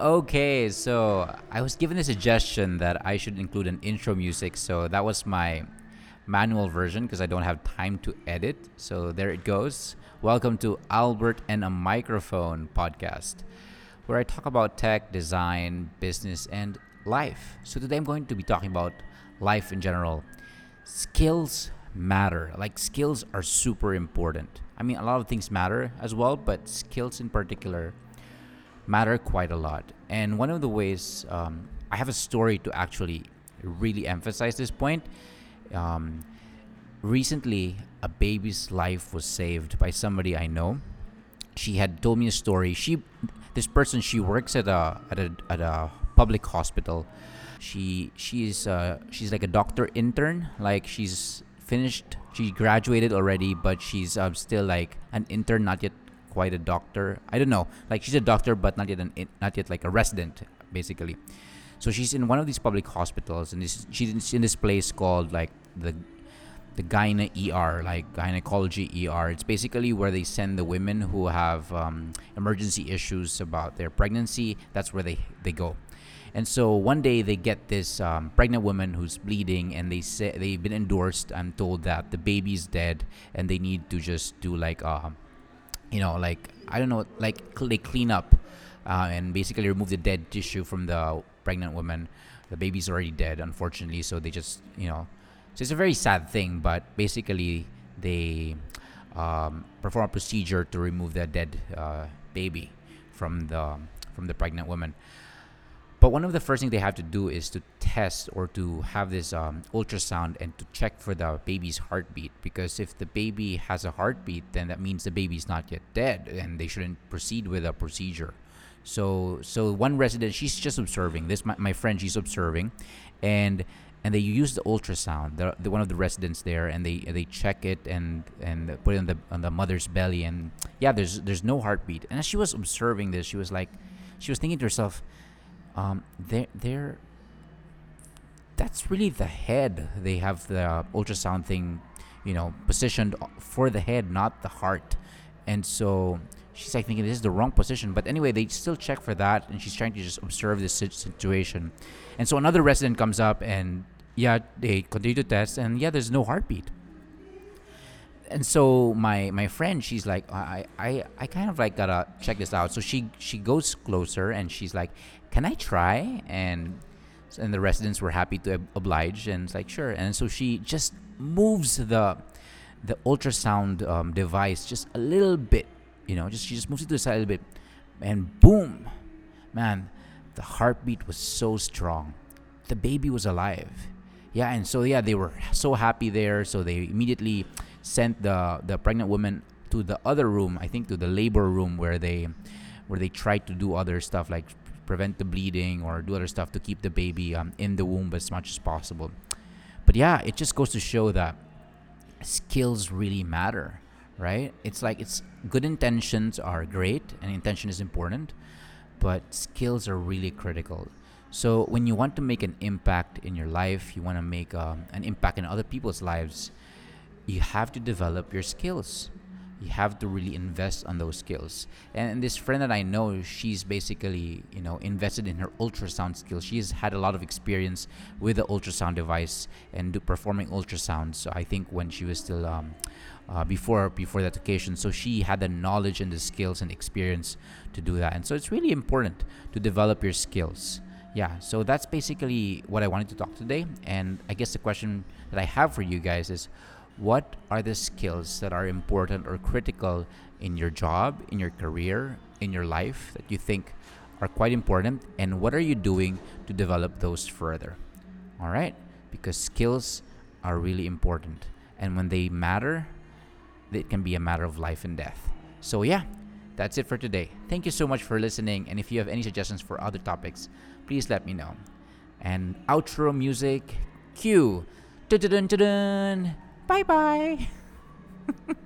Okay, so I was given a suggestion that I should include an intro music, so that was my manual version because I don't have time to edit. So there it goes. Welcome to Albert and a Microphone podcast, where I talk about tech, design, business, and life. So today I'm going to be talking about life in general. Skills matter. Like skills are super important. I mean, a lot of things matter as well, but skills in particular matter quite a lot. And one of the ways um, I have a story to actually really emphasize this point. Um, recently, a baby's life was saved by somebody I know. She had told me a story. She, this person, she works at a at a at a public hospital. She she's uh, she's like a doctor intern. Like she's finished. She graduated already, but she's um, still like an intern, not yet quite a doctor. I don't know. Like she's a doctor, but not yet an not yet like a resident, basically. So she's in one of these public hospitals, and this, she's in this place called like the the gyne ER, like gynecology ER. It's basically where they send the women who have um, emergency issues about their pregnancy. That's where they they go. And so one day they get this um, pregnant woman who's bleeding, and they say they've been endorsed. I'm told that the baby's dead, and they need to just do like, uh, you know, like I don't know, like cl- they clean up uh, and basically remove the dead tissue from the pregnant woman. The baby's already dead, unfortunately, so they just you know, so it's a very sad thing. But basically, they um, perform a procedure to remove the dead uh, baby from the from the pregnant woman. But one of the first things they have to do is to test or to have this um, ultrasound and to check for the baby's heartbeat. Because if the baby has a heartbeat, then that means the baby's not yet dead, and they shouldn't proceed with a procedure. So, so one resident, she's just observing. This my, my friend, she's observing, and and they use the ultrasound. The, the one of the residents there, and they they check it and and put it on the on the mother's belly, and yeah, there's there's no heartbeat. And as she was observing this, she was like, she was thinking to herself um, they're, they're that's really the head. They have the ultrasound thing, you know, positioned for the head, not the heart. And so she's like thinking this is the wrong position. But anyway, they still check for that, and she's trying to just observe this situation. And so another resident comes up, and yeah, they continue to test, and yeah, there's no heartbeat. And so my my friend, she's like, I I I kind of like gotta check this out. So she she goes closer, and she's like, can I try? And and the residents were happy to oblige, and it's like sure. And so she just moves the the ultrasound um, device just a little bit, you know, just she just moves it to the side a little bit, and boom, man, the heartbeat was so strong, the baby was alive. Yeah, and so yeah, they were so happy there, so they immediately sent the the pregnant woman to the other room, I think to the labor room where they where they tried to do other stuff like prevent the bleeding or do other stuff to keep the baby um, in the womb as much as possible. But yeah, it just goes to show that skills really matter, right? It's like it's good intentions are great and intention is important, but skills are really critical. So when you want to make an impact in your life, you want to make um, an impact in other people's lives, you have to develop your skills you have to really invest on those skills. And this friend that I know, she's basically, you know, invested in her ultrasound skills. She's had a lot of experience with the ultrasound device and do, performing ultrasounds. So I think when she was still um, uh, before before that occasion, so she had the knowledge and the skills and experience to do that. And so it's really important to develop your skills. Yeah, so that's basically what I wanted to talk today. And I guess the question that I have for you guys is what are the skills that are important or critical in your job, in your career, in your life that you think are quite important, and what are you doing to develop those further? All right, because skills are really important, and when they matter, it can be a matter of life and death. So, yeah, that's it for today. Thank you so much for listening, and if you have any suggestions for other topics, please let me know. And outro music, cue. Dun, dun, dun. Bye bye.